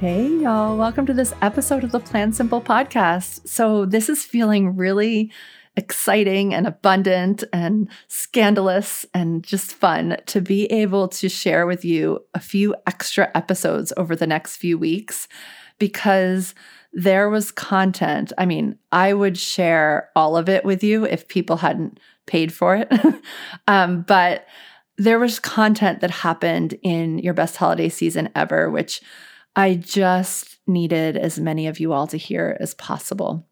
Hey, y'all. Welcome to this episode of the Plan Simple podcast. So, this is feeling really exciting and abundant and scandalous and just fun to be able to share with you a few extra episodes over the next few weeks because there was content. I mean, I would share all of it with you if people hadn't paid for it. um, but there was content that happened in your best holiday season ever, which I just needed as many of you all to hear as possible.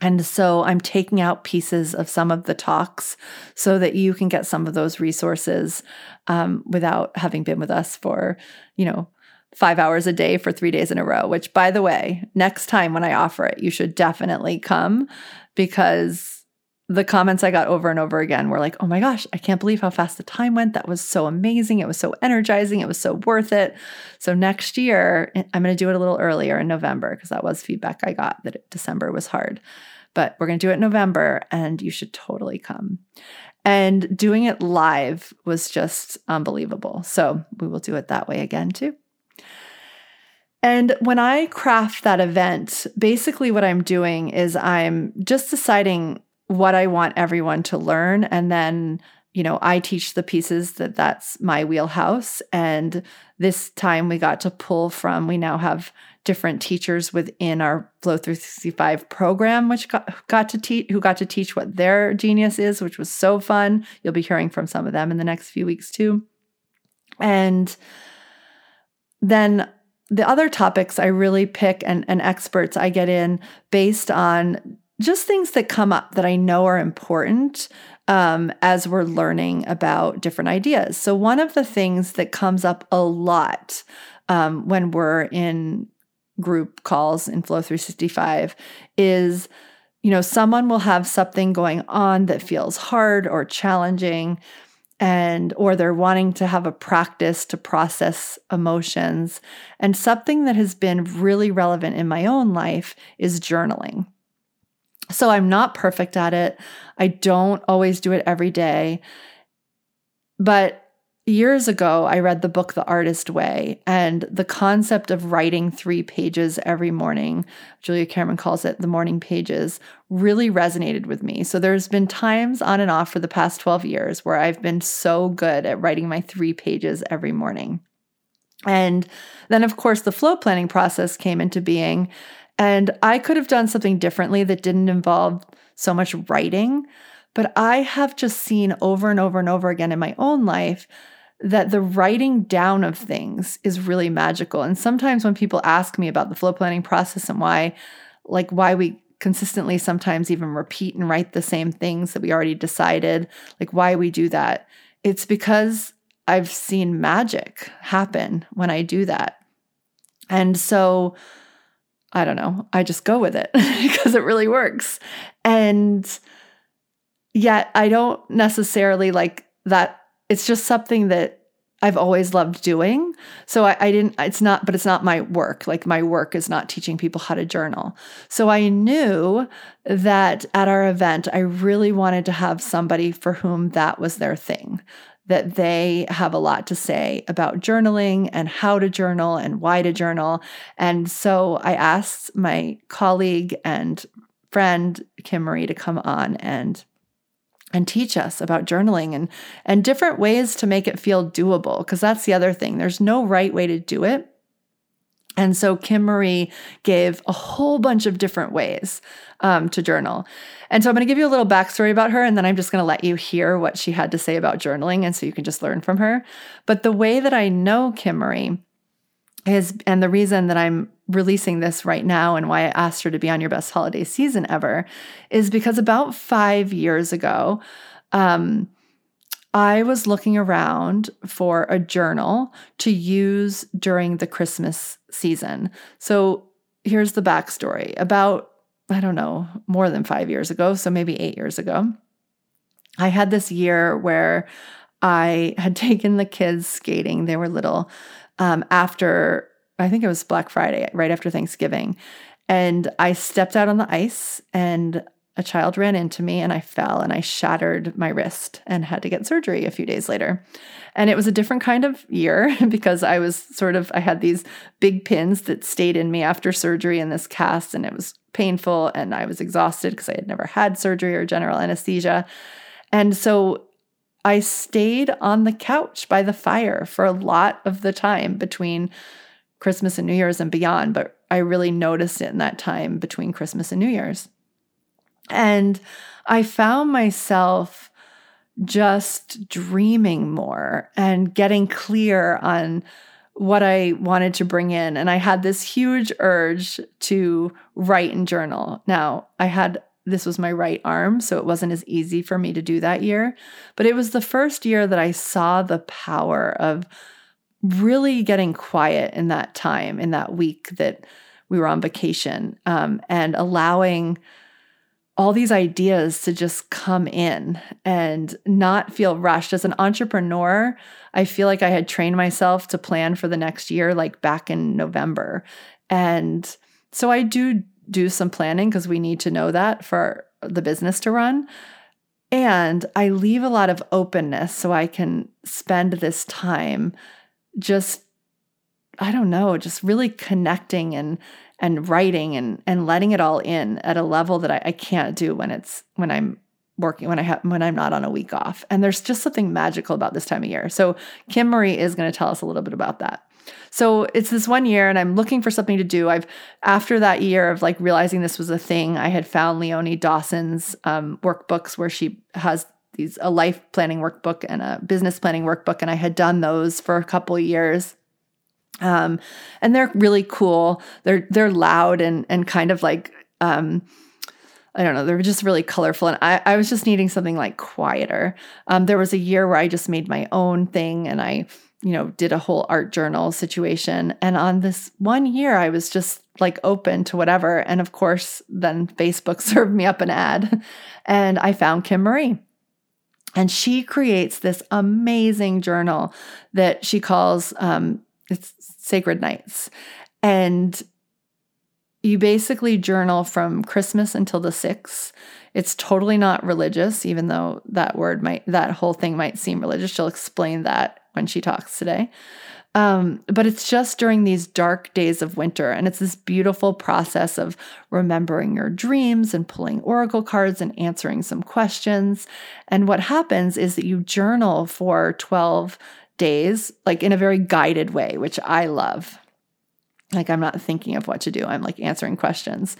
And so I'm taking out pieces of some of the talks so that you can get some of those resources um, without having been with us for, you know, five hours a day for three days in a row, which, by the way, next time when I offer it, you should definitely come because the comments I got over and over again were like, oh my gosh, I can't believe how fast the time went. That was so amazing. It was so energizing. It was so worth it. So next year, eh, I'm going to do it a little earlier in November because that was feedback I got that December was hard. But we're going to do it in November and you should totally come. And doing it live was just unbelievable. So we will do it that way again too. And when I craft that event, basically what I'm doing is I'm just deciding what I want everyone to learn. And then, you know, I teach the pieces that that's my wheelhouse. And this time we got to pull from, we now have different teachers within our Flow 365 program, which got, got to teach, who got to teach what their genius is, which was so fun. You'll be hearing from some of them in the next few weeks too. And then the other topics I really pick and, and experts I get in based on just things that come up that I know are important um, as we're learning about different ideas. So, one of the things that comes up a lot um, when we're in group calls in Flow 365 is you know, someone will have something going on that feels hard or challenging and or they're wanting to have a practice to process emotions and something that has been really relevant in my own life is journaling so I'm not perfect at it. I don't always do it every day. But years ago, I read the book The Artist Way, and the concept of writing three pages every morning, Julia Cameron calls it the morning pages, really resonated with me. So there's been times on and off for the past 12 years where I've been so good at writing my three pages every morning. And then, of course, the flow planning process came into being. And I could have done something differently that didn't involve so much writing. But I have just seen over and over and over again in my own life that the writing down of things is really magical. And sometimes when people ask me about the flow planning process and why, like, why we consistently sometimes even repeat and write the same things that we already decided, like, why we do that, it's because I've seen magic happen when I do that. And so, I don't know. I just go with it because it really works. And yet I don't necessarily like that. It's just something that I've always loved doing. So I, I, didn't, it's not, but it's not my work. Like my work is not teaching people how to journal. So I knew that at our event, I really wanted to have somebody for whom that was their thing that they have a lot to say about journaling and how to journal and why to journal. And so I asked my colleague and friend Kim Marie to come on and and teach us about journaling and and different ways to make it feel doable because that's the other thing. There's no right way to do it. And so Kim Marie gave a whole bunch of different ways um, to journal. And so I'm going to give you a little backstory about her, and then I'm just going to let you hear what she had to say about journaling. And so you can just learn from her. But the way that I know Kim Marie is, and the reason that I'm releasing this right now and why I asked her to be on your best holiday season ever is because about five years ago, um, I was looking around for a journal to use during the Christmas season. So, here's the backstory. About, I don't know, more than five years ago, so maybe eight years ago, I had this year where I had taken the kids skating. They were little um, after, I think it was Black Friday, right after Thanksgiving. And I stepped out on the ice and a child ran into me and I fell and I shattered my wrist and had to get surgery a few days later. And it was a different kind of year because I was sort of, I had these big pins that stayed in me after surgery in this cast and it was painful and I was exhausted because I had never had surgery or general anesthesia. And so I stayed on the couch by the fire for a lot of the time between Christmas and New Year's and beyond, but I really noticed it in that time between Christmas and New Year's. And I found myself just dreaming more and getting clear on what I wanted to bring in. And I had this huge urge to write and journal. Now, I had this was my right arm, so it wasn't as easy for me to do that year. But it was the first year that I saw the power of really getting quiet in that time, in that week that we were on vacation, um, and allowing all these ideas to just come in and not feel rushed. As an entrepreneur, I feel like I had trained myself to plan for the next year, like back in November. And so I do do some planning because we need to know that for the business to run. And I leave a lot of openness so I can spend this time just, I don't know, just really connecting and and writing and and letting it all in at a level that I, I can't do when it's when I'm working when I have when I'm not on a week off. And there's just something magical about this time of year. So Kim Marie is going to tell us a little bit about that. So it's this one year and I'm looking for something to do. I've after that year of like realizing this was a thing, I had found Leonie Dawson's um, workbooks where she has these a life planning workbook and a business planning workbook and I had done those for a couple years um, and they're really cool. They're they're loud and and kind of like um, I don't know, they're just really colorful. And I, I was just needing something like quieter. Um, there was a year where I just made my own thing and I, you know, did a whole art journal situation. And on this one year, I was just like open to whatever. And of course, then Facebook served me up an ad and I found Kim Marie. And she creates this amazing journal that she calls um, it's sacred nights. And you basically journal from Christmas until the 6th. It's totally not religious, even though that word might, that whole thing might seem religious. She'll explain that when she talks today. Um, but it's just during these dark days of winter. And it's this beautiful process of remembering your dreams and pulling oracle cards and answering some questions. And what happens is that you journal for 12 days, like in a very guided way, which I love. Like I'm not thinking of what to do, I'm like answering questions.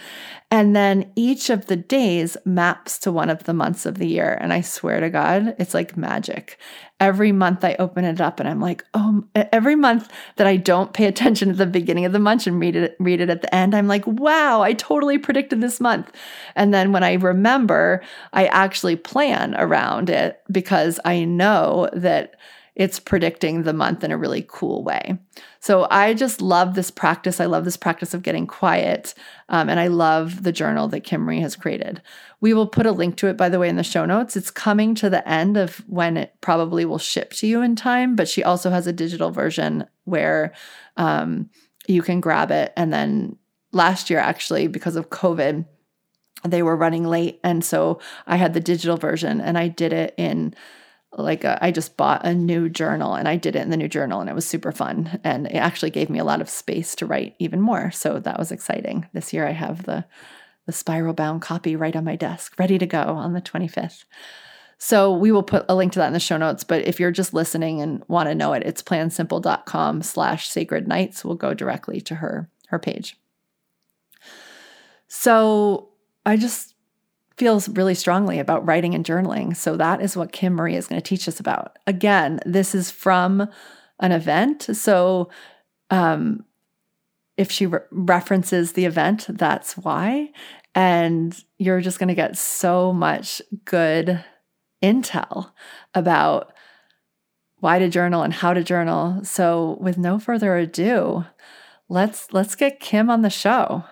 And then each of the days maps to one of the months of the year. And I swear to God, it's like magic. Every month I open it up and I'm like, oh, every month that I don't pay attention at the beginning of the month and read it, read it at the end, I'm like, wow, I totally predicted this month. And then when I remember, I actually plan around it because I know that it's predicting the month in a really cool way. So I just love this practice. I love this practice of getting quiet. Um, and I love the journal that Kim Marie has created. We will put a link to it, by the way, in the show notes. It's coming to the end of when it probably will ship to you in time, but she also has a digital version where um, you can grab it. And then last year, actually, because of COVID, they were running late. And so I had the digital version and I did it in like a, I just bought a new journal and I did it in the new journal and it was super fun and it actually gave me a lot of space to write even more. So that was exciting. This year I have the the spiral bound copy right on my desk, ready to go on the 25th. So we will put a link to that in the show notes. But if you're just listening and want to know it, it's plansimple.com slash sacred nights. We'll go directly to her her page. So I just feels really strongly about writing and journaling. So that is what Kim Marie is going to teach us about. Again, this is from an event. So um, if she re- references the event, that's why. And you're just going to get so much good intel about why to journal and how to journal. So with no further ado, let's let's get Kim on the show.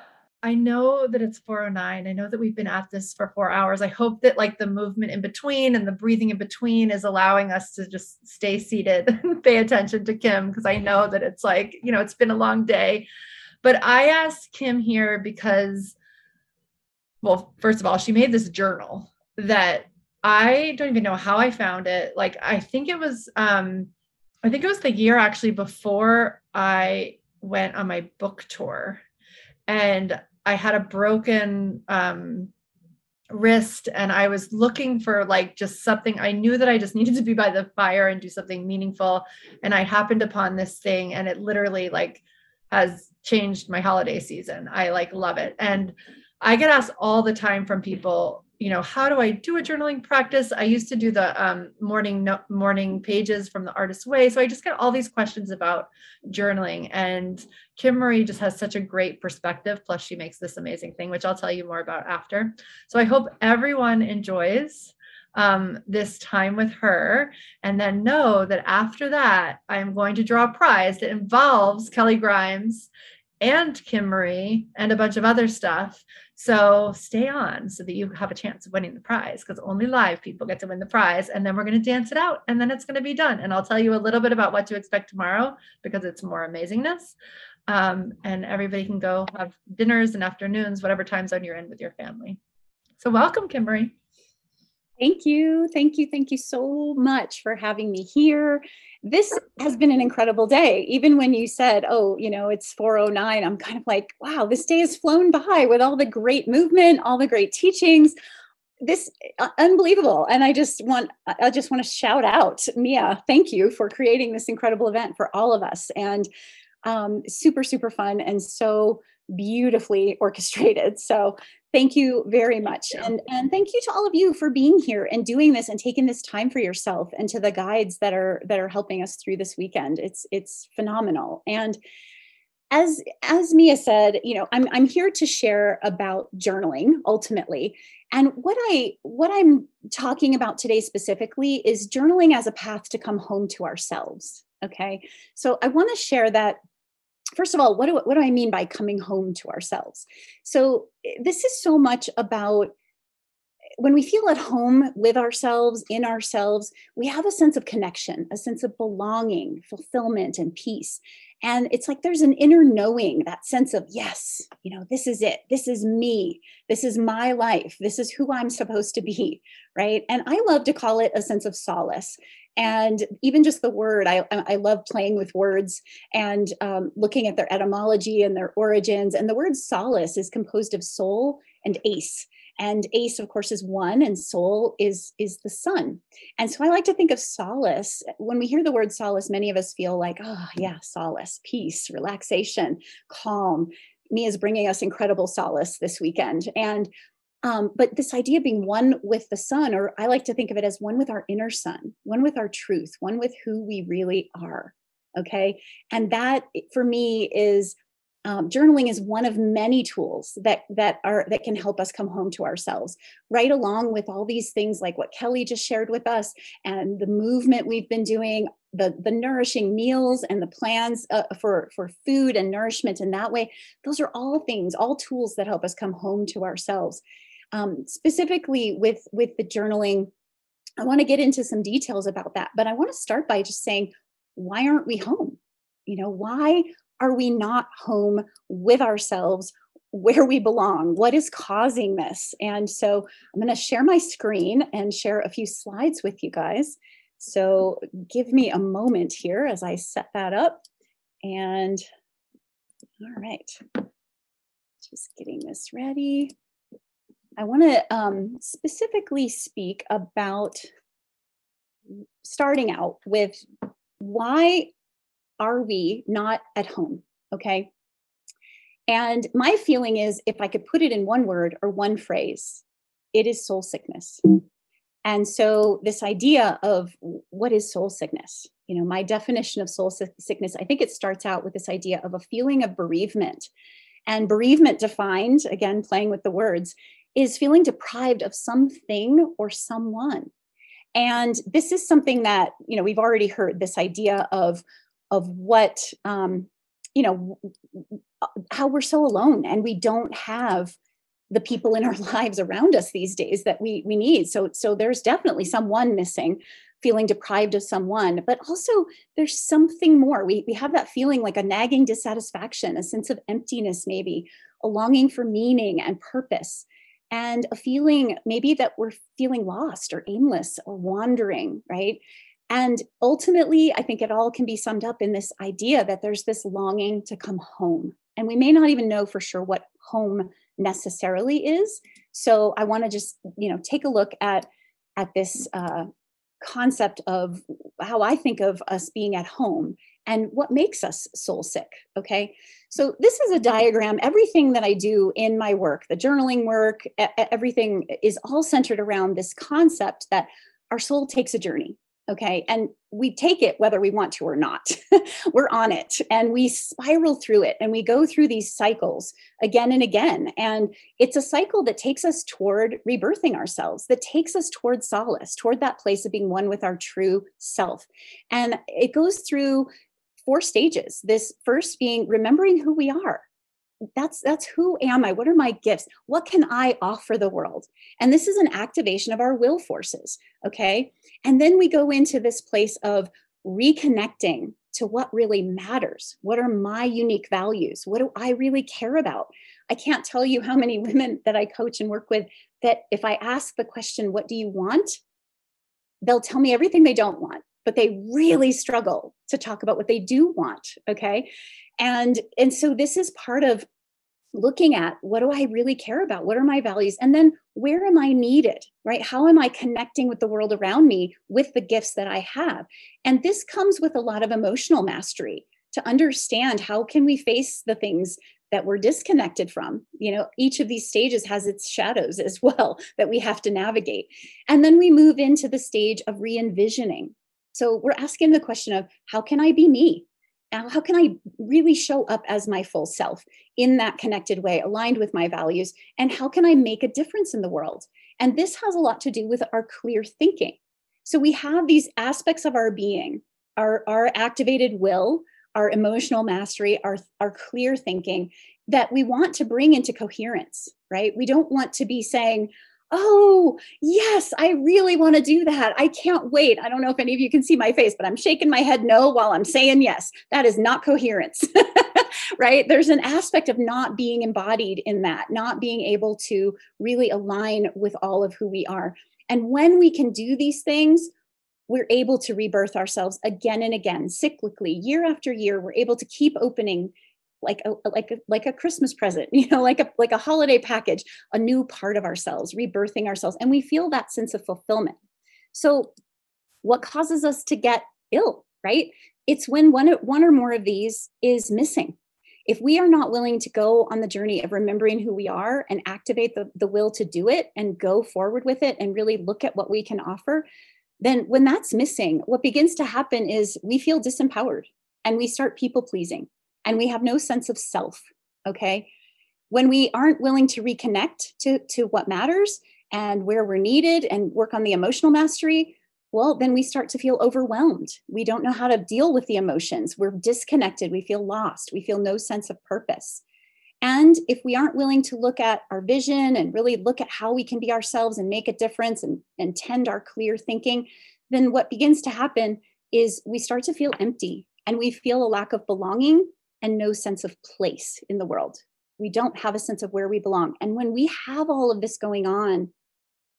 I know that it's 409. I know that we've been at this for four hours. I hope that like the movement in between and the breathing in between is allowing us to just stay seated and pay attention to Kim because I know that it's like, you know, it's been a long day. But I asked Kim here because, well, first of all, she made this journal that I don't even know how I found it. Like, I think it was, um, I think it was the year actually before I went on my book tour and I had a broken um, wrist and I was looking for like just something. I knew that I just needed to be by the fire and do something meaningful. And I happened upon this thing and it literally like has changed my holiday season. I like love it. And I get asked all the time from people you know how do i do a journaling practice i used to do the um, morning no, morning pages from the artist's way so i just get all these questions about journaling and kim marie just has such a great perspective plus she makes this amazing thing which i'll tell you more about after so i hope everyone enjoys um, this time with her and then know that after that i'm going to draw a prize that involves kelly grimes and Kim Marie and a bunch of other stuff. So stay on so that you have a chance of winning the prize because only live people get to win the prize. And then we're going to dance it out and then it's going to be done. And I'll tell you a little bit about what to expect tomorrow because it's more amazingness. Um, and everybody can go have dinners and afternoons, whatever time zone you're in with your family. So welcome, Kim Marie. Thank you. Thank you. Thank you so much for having me here. This has been an incredible day. Even when you said, oh, you know, it's 409, I'm kind of like, wow, this day has flown by with all the great movement, all the great teachings. This uh, unbelievable. And I just want I just want to shout out Mia, thank you for creating this incredible event for all of us. And um, super, super fun and so beautifully orchestrated. So thank you very much. And and thank you to all of you for being here and doing this and taking this time for yourself and to the guides that are that are helping us through this weekend. It's it's phenomenal. And as as mia said you know i'm i'm here to share about journaling ultimately. And what i what i'm talking about today specifically is journaling as a path to come home to ourselves. Okay? So i want to share that first of all, what do, what do I mean by coming home to ourselves? So, this is so much about when we feel at home with ourselves, in ourselves, we have a sense of connection, a sense of belonging, fulfillment, and peace. And it's like there's an inner knowing, that sense of, yes, you know, this is it. This is me. This is my life. This is who I'm supposed to be. Right. And I love to call it a sense of solace and even just the word i, I love playing with words and um, looking at their etymology and their origins and the word solace is composed of soul and ace and ace of course is one and soul is is the sun and so i like to think of solace when we hear the word solace many of us feel like oh yeah solace peace relaxation calm Mia is bringing us incredible solace this weekend and um, but this idea of being one with the sun, or I like to think of it as one with our inner sun, one with our truth, one with who we really are. Okay. And that for me is um, journaling is one of many tools that that are that can help us come home to ourselves. Right along with all these things like what kelly just shared with us and the movement we've been doing the the nourishing meals and the plans uh, for for food and nourishment in that way those are all things all tools that help us come home to ourselves. Um, specifically with with the journaling i want to get into some details about that but i want to start by just saying why aren't we home you know why are we not home with ourselves where we belong? What is causing this? And so i'm going to share my screen and share a few slides with you guys. So give me a moment here as i set that up. And all right just getting this ready. I want to um, specifically speak about starting out with why are we not at home? Okay. And my feeling is if I could put it in one word or one phrase, it is soul sickness. And so, this idea of what is soul sickness? You know, my definition of soul sickness, I think it starts out with this idea of a feeling of bereavement. And bereavement defined, again, playing with the words, is feeling deprived of something or someone. And this is something that, you know, we've already heard this idea of, of what um, you know how we're so alone and we don't have the people in our lives around us these days that we we need. So so there's definitely someone missing feeling deprived of someone but also there's something more. We we have that feeling like a nagging dissatisfaction a sense of emptiness maybe a longing for meaning and purpose and a feeling maybe that we're feeling lost or aimless or wandering right and ultimately i think it all can be summed up in this idea that there's this longing to come home. And we may not even know for sure what home necessarily is. So i want to just you know take a look at at this uh, concept of how i think of us being at home and what makes us soul sick okay? So this is a diagram. Everything that i do in my work the journaling work everything is all centered around this concept that our soul takes a journey Okay. And we take it whether we want to or not. We're on it and we spiral through it and we go through these cycles again and again. And it's a cycle that takes us toward rebirthing ourselves, that takes us toward solace, toward that place of being one with our true self. And it goes through four stages. This first being remembering who we are that's that's who am i? What are my gifts? What can i offer the world? And this is an activation of our will forces okay? And then we go into this place of reconnecting to what really matters. What are my unique values? What do i really care about? I can't tell you how many women that i coach and work with that if i ask the question what do you want? they'll tell me everything they don't want but they really struggle to talk about what they do want okay and and so this is part of looking at what do I really care about? What are my values? And then where am I needed, right? How am I connecting with the world around me with the gifts that I have? And this comes with a lot of emotional mastery to understand how can we face the things that we're disconnected from you know each of these stages has its shadows as well that we have to navigate and then we move into the stage of re-envisioning so we're asking the question of how can i be me how can I really show up as my full self in that connected way, aligned with my values? And how can I make a difference in the world? And this has a lot to do with our clear thinking. So we have these aspects of our being, our, our activated will, our emotional mastery, our, our clear thinking that we want to bring into coherence, right? We don't want to be saying, oh, yes, I really want to do that. I can't wait. I don't know if any of you can see my face, but I'm shaking my head no while I'm saying yes. That is not coherence. right? There's an aspect of not being embodied in that, not being able to really align with all of who we are. And when we can do these things, we're able to rebirth ourselves again and again, cyclically, year after year. We're able to keep opening like a like a like a christmas present you know like a like a holiday package a new part of ourselves rebirthing ourselves. And we feel that sense of fulfillment. So what causes us to get ill right? It's when one one or more of these is missing. If we are not willing to go on the journey of remembering who we are and activate the, the will to do it and go forward with it and really look at what we can offer then when that's missing what begins to happen is we feel disempowered and we start people pleasing and we have no sense of self. Okay. When we aren't willing to reconnect to, to what matters and where we're needed and work on the emotional mastery, well, then we start to feel overwhelmed. We don't know how to deal with the emotions. We're disconnected. We feel lost. We feel no sense of purpose. And if we aren't willing to look at our vision and really look at how we can be ourselves and make a difference and, and tend our clear thinking, then what begins to happen is we start to feel empty and we feel a lack of belonging and no sense of place in the world. We don't have a sense of where we belong. And when we have all of this going on,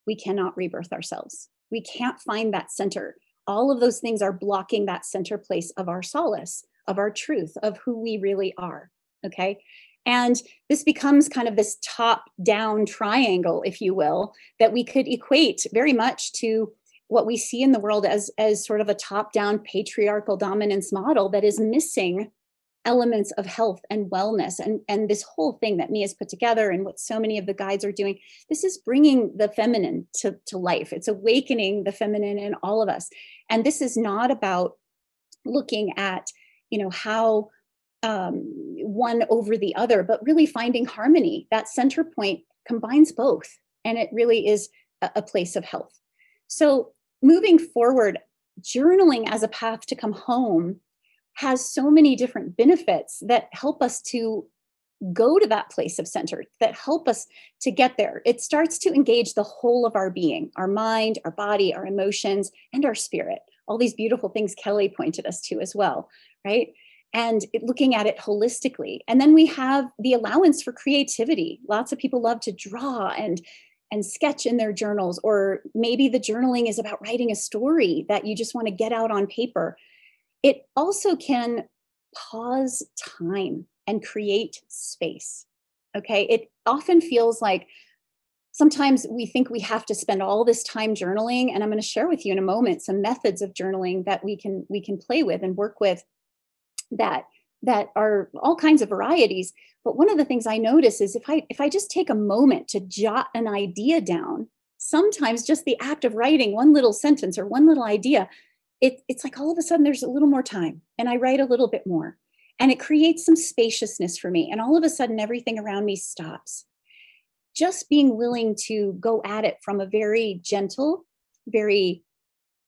we cannot rebirth ourselves. We can't find that center. All of those things are blocking that center place of our solace, of our truth, of who we really are. Okay. And this becomes kind of this top down triangle, if you will, that we could equate very much to what we see in the world as, as sort of a top down patriarchal dominance model that is missing elements of health and wellness and and this whole thing that Mia's put together and what so many of the guides are doing this is bringing the feminine to, to life. It's awakening the feminine in all of us. And this is not about looking at you know how um, one over the other but really finding harmony. That center point combines both and it really is a, a place of health. So moving forward journaling as a path to come home has so many different benefits that help us to go to that place of center that help us to get there. It starts to engage the whole of our being, our mind, our body, our emotions, and our spirit. All these beautiful things Kelly pointed us to as well, right? And it, looking at it holistically. And then we have the allowance for creativity. Lots of people love to draw and and sketch in their journals or maybe the journaling is about writing a story that you just want to get out on paper. It also can pause time and create space. Okay. It often feels like sometimes we think we have to spend all this time journaling and i'm going to share with you in a moment some methods of journaling that we can we can play with and work with that that are all kinds of varieties but one of the things i notice is if i if i just take a moment to jot an idea down sometimes just the act of writing one little sentence or one little idea it, it's like all of a sudden there's a little more time and i write a little bit more and it creates some spaciousness for me. And all of a sudden, everything around me stops. Just being willing to go at it from a very gentle, very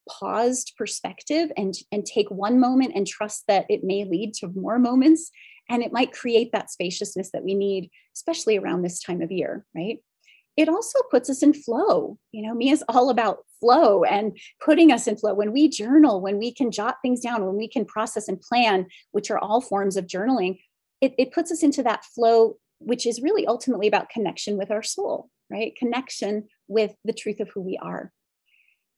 paused perspective and, and take one moment and trust that it may lead to more moments and it might create that spaciousness that we need, especially around this time of year, right? it also puts us in flow. You know, Mia is all about flow and putting us in flow. When we journal, when we can jot things down, when we can process and plan, which are all forms of journaling, it, it puts us into that flow, which is really ultimately about connection with our soul, right? Connection with the truth of who we are.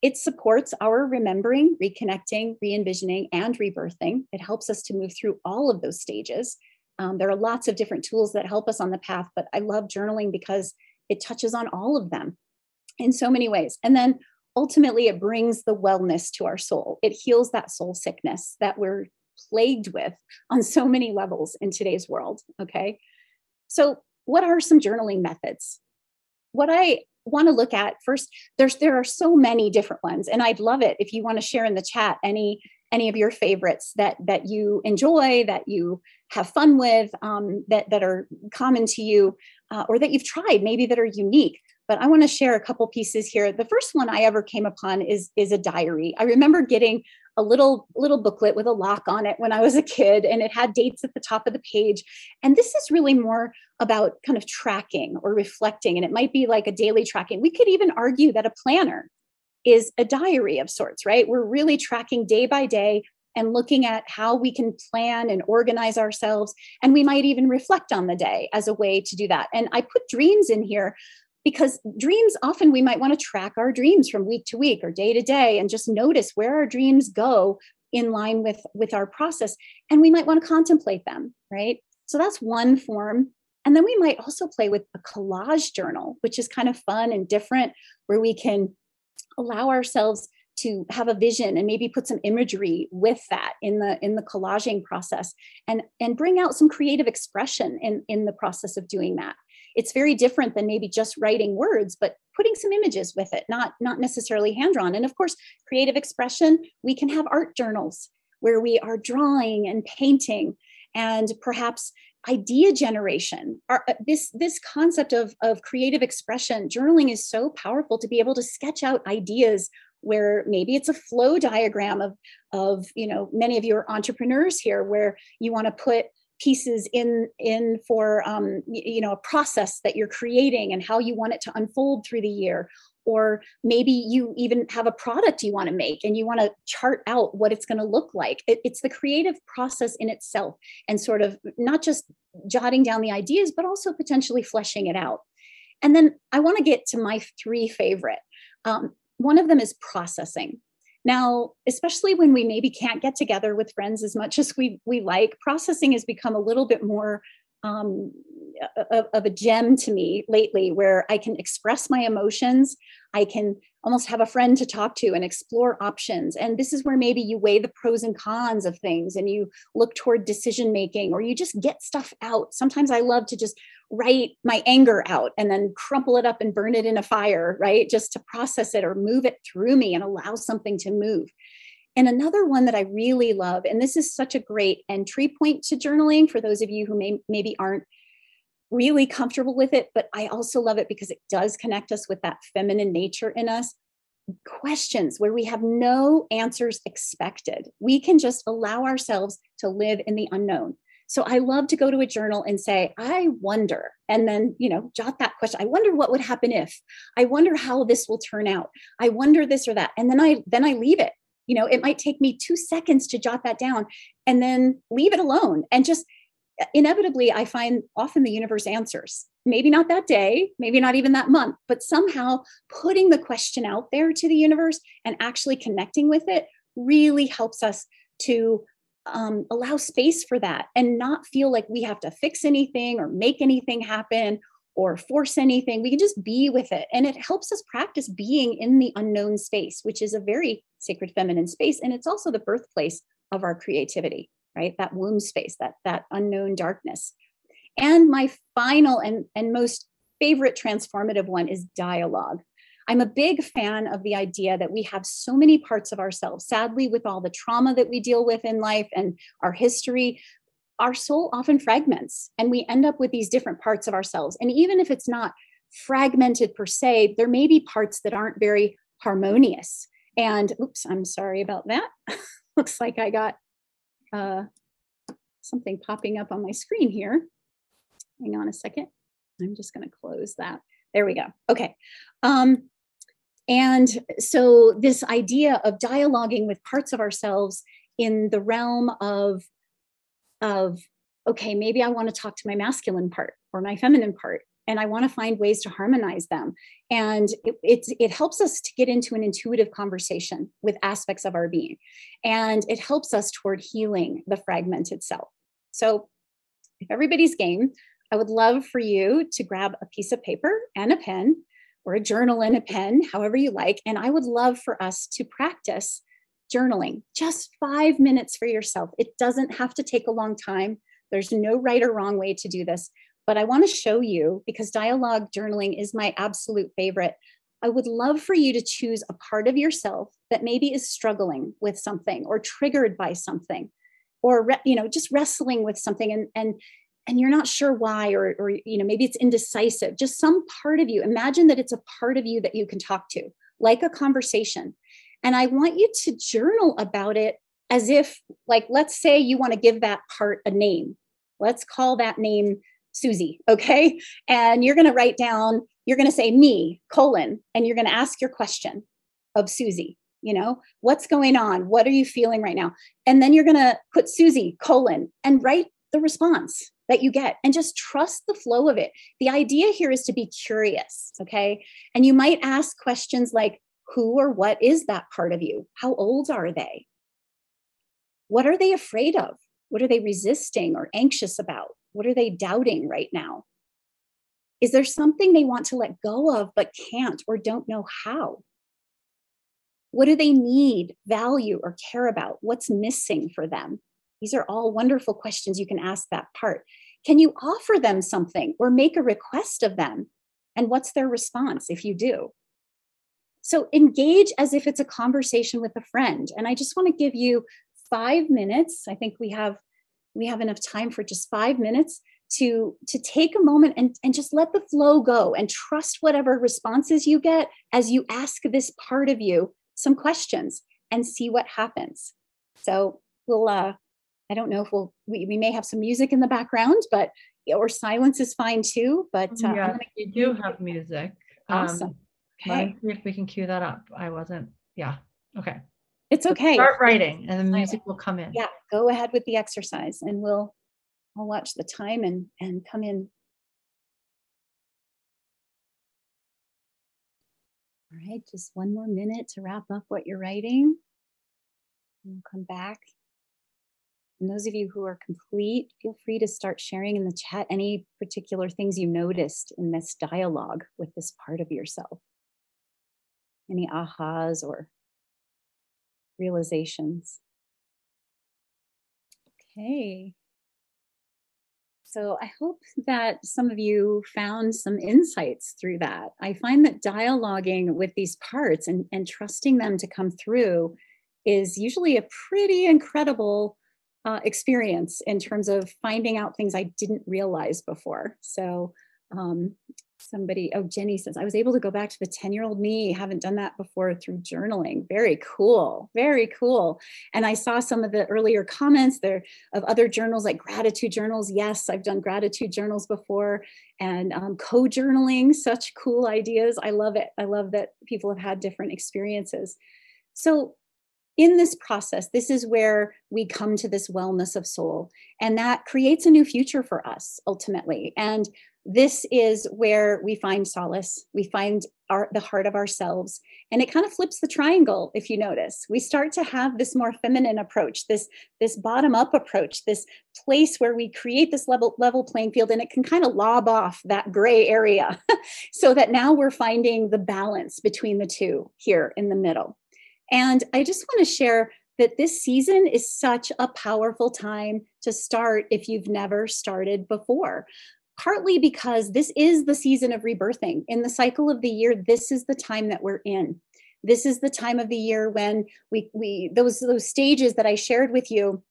It supports our remembering, reconnecting, re envisioning, and rebirthing. It helps us to move through all of those stages. Um, there are lots of different tools that help us on the path, but I love journaling because it touches on all of them in so many ways. And then ultimately, it brings the wellness to our soul. It heals that soul sickness that we're plagued with on so many levels in today's world. Okay. So, what are some journaling methods? What I want to look at first, there's there are so many different ones, and I'd love it if you want to share in the chat any any of your favorites that that you enjoy, that you have fun with, um, that that are common to you, uh, or that you've tried, maybe that are unique. But I want to share a couple pieces here. The first one I ever came upon is is a diary. I remember getting a little little booklet with a lock on it when I was a kid, and it had dates at the top of the page. And this is really more about kind of tracking or reflecting, and it might be like a daily tracking. We could even argue that a planner is a diary of sorts, right? We're really tracking day by day and looking at how we can plan and organize ourselves. And we might even reflect on the day as a way to do that. And I put dreams in here because dreams often we might want to track our dreams from week to week or day to day and just notice where our dreams go in line with with our process and we might want to contemplate them right? So that's one form. And then we might also play with a collage journal which is kind of fun and different where we can allow ourselves to have a vision and maybe put some imagery with that in the in the collaging process and and bring out some creative expression in in the process of doing that it's very different than maybe just writing words but putting some images with it not not necessarily hand drawn and of course creative expression we can have art journals where we are drawing and painting and perhaps idea generation. Our, uh, this this concept of of creative expression journaling is so powerful to be able to sketch out ideas where maybe it's a flow diagram of of you know many of your entrepreneurs here where you want to put pieces in in for um, you know a process that you're creating and how you want it to unfold through the year. Or maybe you even have a product you want to make and you want to chart out what it's going to look like. It, it's the creative process in itself and sort of not just jotting down the ideas but also potentially fleshing it out. And then i want to get to my three favorite. Um, one of them is processing. Now, especially when we maybe can't get together with friends as much as we we like, processing has become a little bit more um, of, of a gem to me lately, where I can express my emotions. I can almost have a friend to talk to and explore options. And this is where maybe you weigh the pros and cons of things and you look toward decision making or you just get stuff out. Sometimes I love to just write my anger out and then crumple it up and burn it in a fire, right? Just to process it or move it through me and allow something to move. And another one that I really love, and this is such a great entry point to journaling for those of you who may, maybe aren't really comfortable with it, but I also love it because it does connect us with that feminine nature in us, questions where we have no answers expected. We can just allow ourselves to live in the unknown. So I love to go to a journal and say, I wonder, and then, you know, jot that question. I wonder what would happen if. I wonder how this will turn out. I wonder this or that. And then I then I leave it. You know, it might take me 2 seconds to jot that down and then leave it alone and just uh, inevitably I find often the universe answers. Maybe not that day, maybe not even that month, but somehow putting the question out there to the universe and actually connecting with it really helps us to um, allow space for that and not feel like we have to fix anything or make anything happen or force anything. We can just be with it. And it helps us practice being in the unknown space, which is a very sacred feminine space. And it's also the birthplace of our creativity, right? That womb space, that, that unknown darkness. And my final and, and most favorite transformative one is dialogue. I'm a big fan of the idea that we have so many parts of ourselves. Sadly, with all the trauma that we deal with in life and our history, our soul often fragments and we end up with these different parts of ourselves. And even if it's not fragmented per se, there may be parts that aren't very harmonious. And oops, I'm sorry about that. Looks like I got uh, something popping up on my screen here. Hang on a second. I'm just going to close that. There we go. Okay. Um, and so, this idea of dialoguing with parts of ourselves in the realm of, of okay, maybe I want to talk to my masculine part or my feminine part, and I want to find ways to harmonize them. And it, it, it helps us to get into an intuitive conversation with aspects of our being. And it helps us toward healing the fragmented self. So, if everybody's game, I would love for you to grab a piece of paper and a pen or a journal and a pen, however you like. And I would love for us to practice journaling just five minutes for yourself. It doesn't have to take a long time. There's no right or wrong way to do this. But I want to show you because dialogue journaling is my absolute favorite. I would love for you to choose a part of yourself that maybe is struggling with something or triggered by something or you know just wrestling with something and and and you're not sure why or or you know maybe it's indecisive just some part of you imagine that it's a part of you that you can talk to like a conversation. And i want you to journal about it as if like let's say you want to give that part a name. Let's call that name susie okay? And you're going to write down you're going to say me colon and you're going to ask your question of susie you know? What's going on? What are you feeling right now? And then you're going to put susie colon and write the response that you get and just trust the flow of it. The idea here is to be curious, okay? And you might ask questions like who or what is that part of you? How old are they? What are they afraid of? What are they resisting or anxious about? What are they doubting right now? Is there something they want to let go of but can't or don't know how? What do they need, value, or care about? What's missing for them? These are all wonderful questions you can ask that part. Can you offer them something or make a request of them? And what's their response if you do? So engage as if it's a conversation with a friend. And I just want to give you five minutes. I think we have we have enough time for just five minutes to to take a moment and, and just let the flow go and trust whatever responses you get as you ask this part of you some questions and see what happens so we'll uh I don't know if we'll we, we may have some music in the background, but or silence is fine too. But uh, yeah, you do have music. Um, awesome. Um, okay. see if we can cue that up. I wasn't. Yeah. Okay. It's okay. start writing, and the music will come in. Yeah. Go ahead with the exercise, and we'll I'll watch the time and and come in. All right, just one more minute to wrap up what you're writing. We'll come back and those of you who are complete, feel free to start sharing in the chat any particular things you noticed in this dialogue with this part of yourself. Any ahas or realizations. Okay. So I hope that some of you found some insights through that. I find that dialoguing with these parts and, and trusting them to come through is usually a pretty incredible uh, experience in terms of finding out things I didn't realize before. So um, somebody oh jenny says i was able to go back to the 10 year old me. Haven't done that before through journaling. Very cool. Very cool. And i saw some of the earlier comments there of other journals like gratitude journals. Yes i've done gratitude journals before and um, co-journaling such cool ideas. I love it. I love that people have had different experiences. So in this process, this is where we come to this wellness of soul, and that creates a new future for us ultimately. And this is where we find solace. We find our the heart of ourselves. And it kind of flips the triangle if you notice. We start to have this more feminine approach this this bottom up approach this place where we create this level level playing field and it can kind of lob off that gray area. So that now we're finding the balance between the two here in the middle and i just want to share that this season is such a powerful time to start if you've never started before partly because this is the season of rebirthing. In the cycle of the year, this is the time that we're in. This is the time of the year when we we those those stages that I shared with you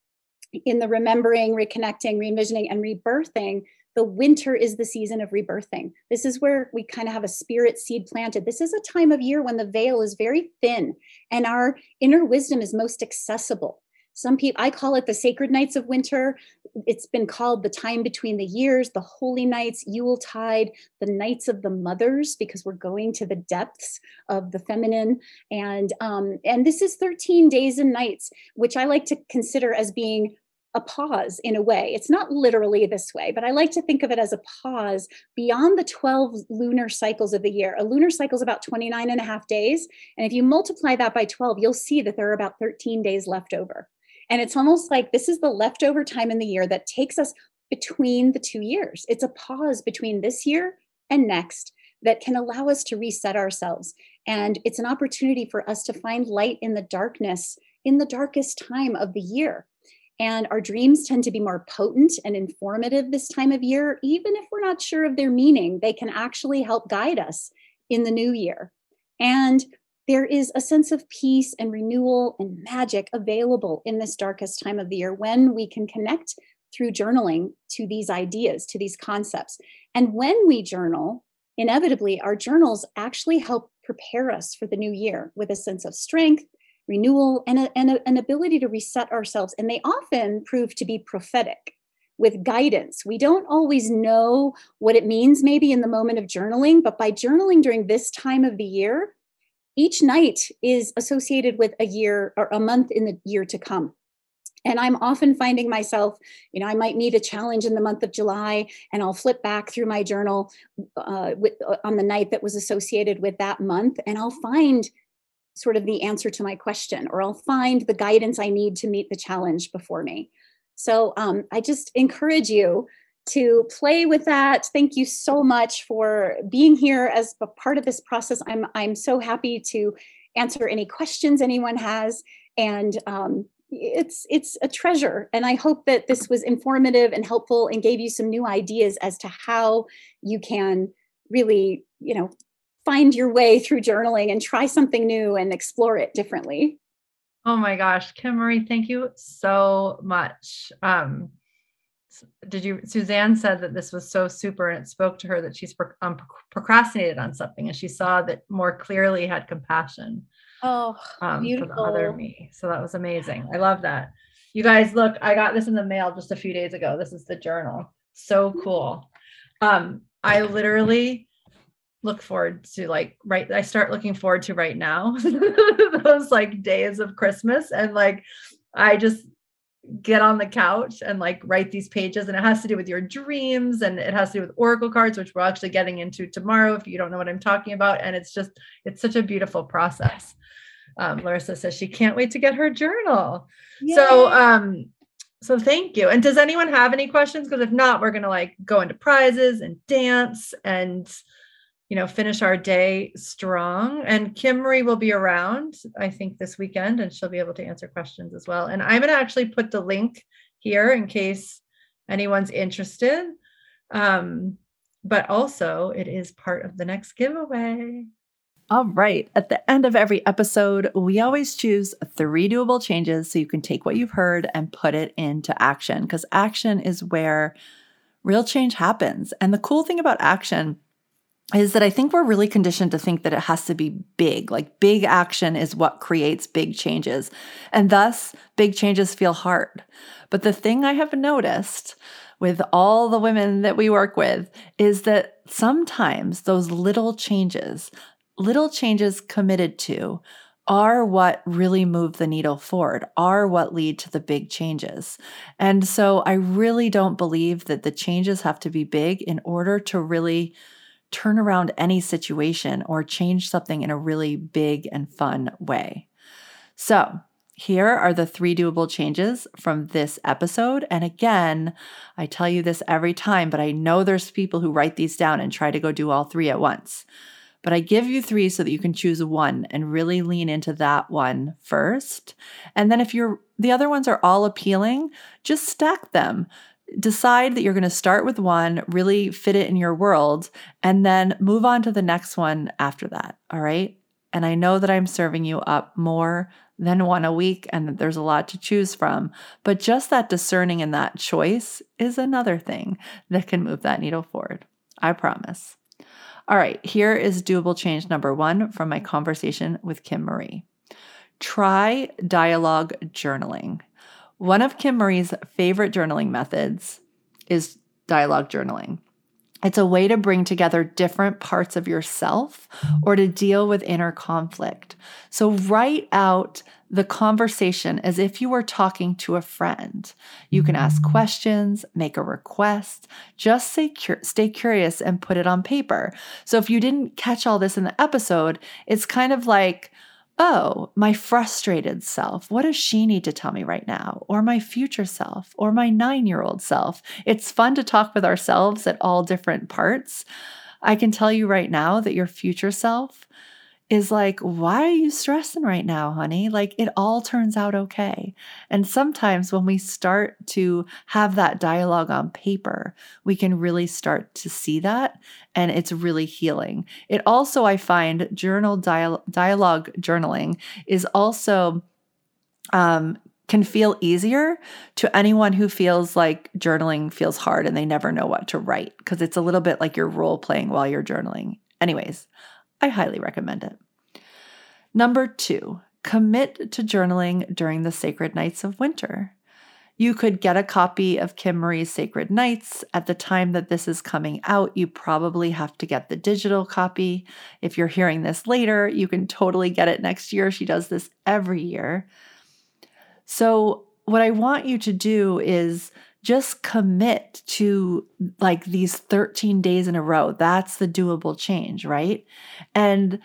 in the remembering, reconnecting, re-envisioning, and rebirthing. The winter is the season of rebirthing. This is where we kind of have a spirit seed planted. This is a time of year when the veil is very thin and our inner wisdom is most accessible some people, I call it the sacred nights of winter. It's been called the time between the years, the holy nights, Yule tide, the nights of the mothers, because we're going to the depths of the feminine. And um, and this is 13 days and nights, which I like to consider as being a pause in a way. It's not literally this way, but I like to think of it as a pause beyond the 12 lunar cycles of the year. A lunar cycle is about 29 and a half days. And if you multiply that by 12, you'll see that there are about 13 days left over. And it's almost like this is the leftover time in the year that takes us between the two years. It's a pause between this year and next that can allow us to reset ourselves. And it's an opportunity for us to find light in the darkness in the darkest time of the year. And our dreams tend to be more potent and informative this time of year. Even if we're not sure of their meaning, they can actually help guide us in the new year. And there is a sense of peace and renewal and magic available in this darkest time of the year when we can connect through journaling to these ideas, to these concepts. And when we journal, inevitably, our journals actually help prepare us for the new year with a sense of strength, renewal, and, a, and a, an ability to reset ourselves. And they often prove to be prophetic with guidance. We don't always know what it means, maybe in the moment of journaling, but by journaling during this time of the year, each night is associated with a year or a month in the year to come. And I'm often finding myself, you know, I might meet a challenge in the month of July and I'll flip back through my journal uh, with, uh, on the night that was associated with that month and I'll find sort of the answer to my question or I'll find the guidance I need to meet the challenge before me. So um, I just encourage you to play with that. Thank you so much for being here as a part of this process. I'm I'm so happy to answer any questions anyone has, and um, it's it's a treasure. And I hope that this was informative and helpful and gave you some new ideas as to how you can really, you know, find your way through journaling and try something new and explore it differently. Oh my gosh, Kim Marie, thank you so much. Um, did you suzanne said that this was so super and it spoke to her that she's um, procrastinated on something and she saw that more clearly had compassion oh um, beautiful. for the other me so that was amazing i love that you guys look i got this in the mail just a few days ago this is the journal so cool um i literally look forward to like right i start looking forward to right now those like days of christmas and like i just get on the couch and like write these pages and it has to do with your dreams and it has to do with oracle cards which we're actually getting into tomorrow if you don't know what i'm talking about. And it's just it's such a beautiful process. Um, larissa says she can't wait to get her journal. Yay. so um so thank you. And does anyone have any questions? Because if not we're gonna like go into prizes and dance and you know, finish our day strong. And Kim Marie will be around, I think, this weekend, and she'll be able to answer questions as well. And I'm going to actually put the link here in case anyone's interested. Um, but also, it is part of the next giveaway. All right. At the end of every episode, we always choose three doable changes so you can take what you've heard and put it into action because action is where real change happens. And the cool thing about action is that I think we're really conditioned to think that it has to be big. Like big action is what creates big changes. And thus, big changes feel hard. But the thing I have noticed with all the women that we work with is that sometimes those little changes, little changes committed to, are what really move the needle forward, are what lead to the big changes. And so I really don't believe that the changes have to be big in order to really turn around any situation or change something in a really big and fun way. So, here are the three doable changes from this episode. And again, I tell you this every time, but I know there's people who write these down and try to go do all three at once. But I give you three so that you can choose one and really lean into that one first. And then if you're the other ones are all appealing, just stack them decide that you're going to start with one, really fit it in your world, and then move on to the next one after that. All right. And I know that I'm serving you up more than one a week and that there's a lot to choose from. But just that discerning and that choice is another thing that can move that needle forward. I promise. All right, here is doable change number one from my conversation with Kim Marie. Try dialogue journaling. One of Kim Marie's favorite journaling methods is dialogue journaling. It's a way to bring together different parts of yourself or to deal with inner conflict. So, write out the conversation as if you were talking to a friend. You can ask questions, make a request, just say, stay curious and put it on paper. So, if you didn't catch all this in the episode, it's kind of like, oh, my frustrated self, what does she need to tell me right now? Or my future self, or my nine year old self. It's fun to talk with ourselves at all different parts. I can tell you right now that your future self is like, why are you stressing right now, honey? Like it all turns out okay. And sometimes when we start to have that dialogue on paper, we can really start to see that and it's really healing. It also, I find, journal dial- dialogue journaling is also um, can feel easier to anyone who feels like journaling feels hard and they never know what to write because it's a little bit like you're role playing while you're journaling. Anyways, I highly recommend it. Number two, commit to journaling during the sacred nights of winter. You could get a copy of Kim Marie's Sacred Nights. At the time that this is coming out, you probably have to get the digital copy. If you're hearing this later, you can totally get it next year. She does this every year. So, what I want you to do is just commit to like these 13 days in a row. That's the doable change, right? And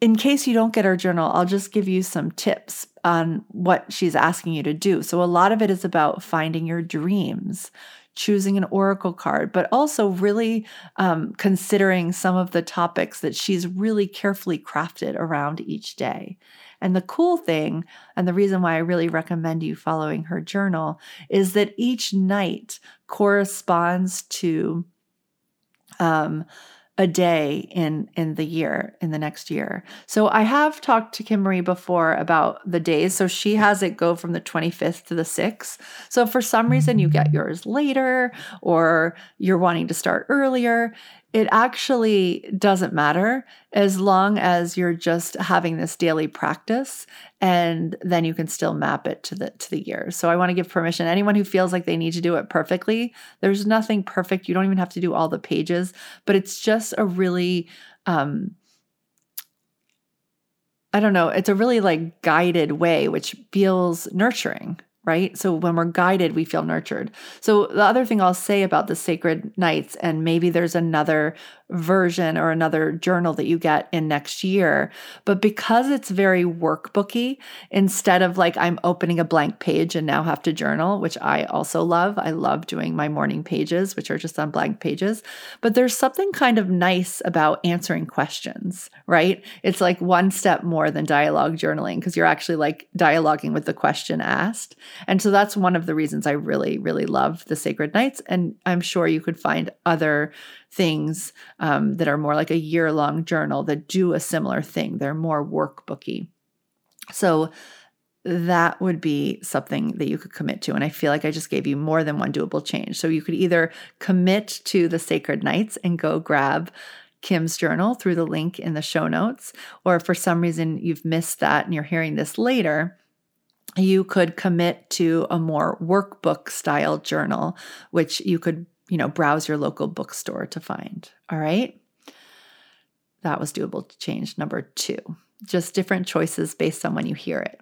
in case you don't get our journal, I'll just give you some tips on what she's asking you to do. So, a lot of it is about finding your dreams, choosing an oracle card, but also really um, considering some of the topics that she's really carefully crafted around each day. And the cool thing, and the reason why I really recommend you following her journal, is that each night corresponds to um, a day in in the year in the next year. So I have talked to Kim Marie before about the days. So she has it go from the 25th to the 6th. So for some reason you get yours later or you're wanting to start earlier, it actually doesn't matter as long as you're just having this daily practice and then you can still map it to the to the year. So I want to give permission anyone who feels like they need to do it perfectly. There's nothing perfect. You don't even have to do all the pages, but it's just a really um I don't know, it's a really like guided way which feels nurturing right? So when we're guided, we feel nurtured. So the other thing I'll say about the sacred nights, and maybe there's another version or another journal that you get in next year. But because it's very workbooky, instead of like I'm opening a blank page and now have to journal, which I also love. I love doing my morning pages, which are just on blank pages. But there's something kind of nice about answering questions, right? It's like one step more than dialogue journaling because you're actually like dialoguing with the question asked. And so that's one of the reasons I really, really love the Sacred Nights. And I'm sure you could find other things um, that are more like a year long journal that do a similar thing. They're more workbooky. So that would be something that you could commit to. And I feel like I just gave you more than one doable change. So you could either commit to the sacred nights and go grab Kim's journal through the link in the show notes, or if for some reason you've missed that and you're hearing this later, you could commit to a more workbook style journal, which you could, you know, browse your local bookstore to find. All right. That was doable change number two. Just different choices based on when you hear it.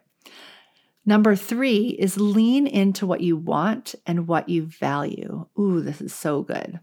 Number three is lean into what you want and what you value. Ooh, this is so good.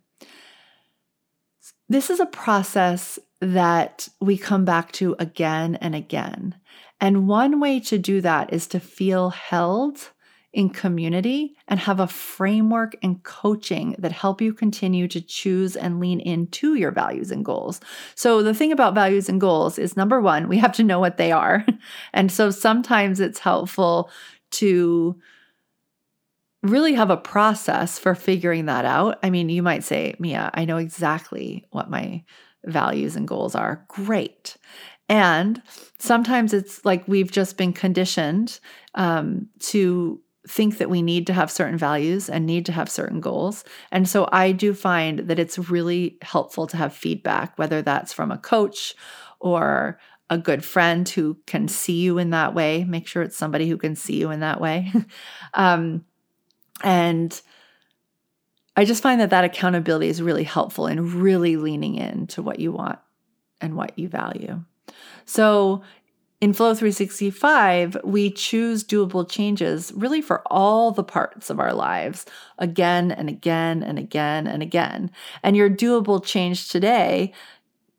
This is a process that we come back to again and again. And one way to do that is to feel held in community and have a framework and coaching that help you continue to choose and lean into your values and goals. So, the thing about values and goals is number one, we have to know what they are. And so sometimes it's helpful to really have a process for figuring that out. I mean, you might say, Mia, I know exactly what my values and goals are. Great. And sometimes it's like we've just been conditioned um, to think that we need to have certain values and need to have certain goals. And so I do find that it's really helpful to have feedback, whether that's from a coach or a good friend who can see you in that way. Make sure it's somebody who can see you in that way. um, and I just find that that accountability is really helpful in really leaning into what you want and what you value. So in Flow 365, we choose doable changes really for all the parts of our lives again and again and again and again. And your doable change today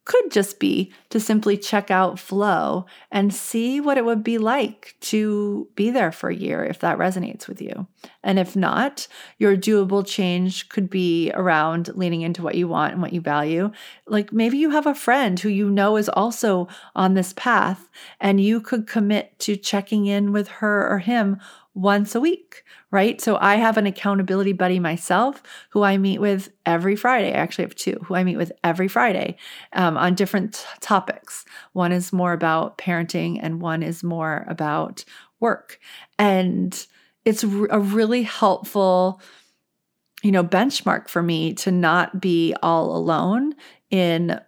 could just be to simply check out Flow and see what it would be like to be there for a year if that resonates with you. And if not, your doable change could be around leaning into what you want and what you value. Like maybe you have a friend who you know is also on this path, and you could commit to checking in with her or him once a week, right? So I have an accountability buddy myself who I meet with every Friday. I actually have two who I meet with every Friday um, on different topics. One is more about parenting, and one is more about work. And it's a really helpful you know benchmark for me to not be all alone in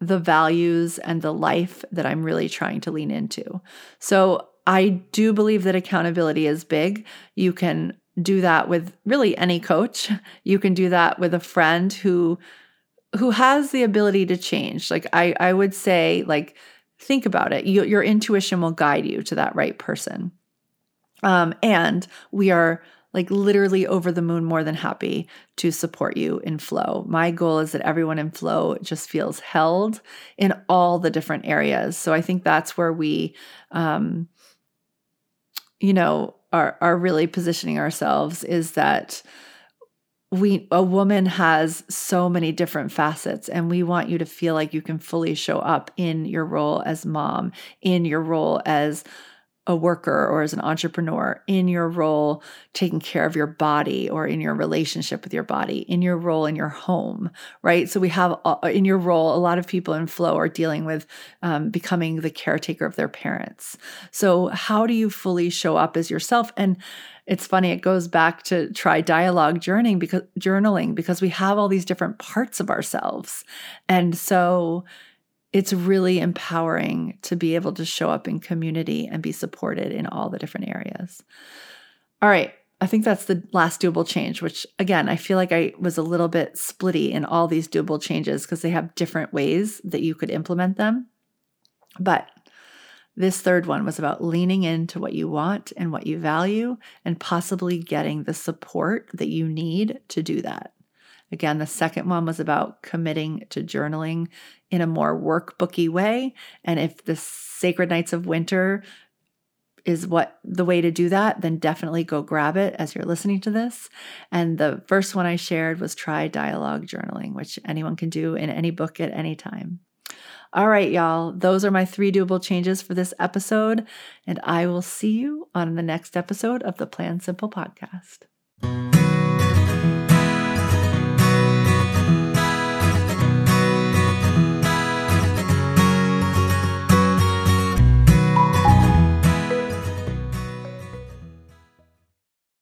the values and the life that I'm really trying to lean into. So I do believe that accountability is big. You can do that with really any coach. You can do that with a friend who who has the ability to change. Like I I would say like think about it. You, your intuition will guide you to that right person. Um, and we are like literally over the moon more than happy to support you in flow. My goal is that everyone in flow just feels held in all the different areas. So I think that's where we um, you know, are are really positioning ourselves is that we a woman has so many different facets and we want you to feel like you can fully show up in your role as mom in your role as a worker or as an entrepreneur in your role taking care of your body or in your relationship with your body in your role in your home right? So we have in your role a lot of people in flow are dealing with um, becoming the caretaker of their parents. So how do you fully show up as yourself? And it's funny it goes back to try dialogue journaling because journaling because we have all these different parts of ourselves. And so it's really empowering to be able to show up in community and be supported in all the different areas. All right. I think that's the last doable change, which again, I feel like I was a little bit splitty in all these doable changes because they have different ways that you could implement them. But this third one was about leaning into what you want and what you value and possibly getting the support that you need to do that. Again, the second one was about committing to journaling in a more workbooky way. And if the Sacred Nights of Winter is what the way to do that, then definitely go grab it as you're listening to this. And the first one I shared was try dialogue journaling, which anyone can do in any book at any time. All right, y'all, those are my three doable changes for this episode. And I will see you on the next episode of the Plan Simple podcast.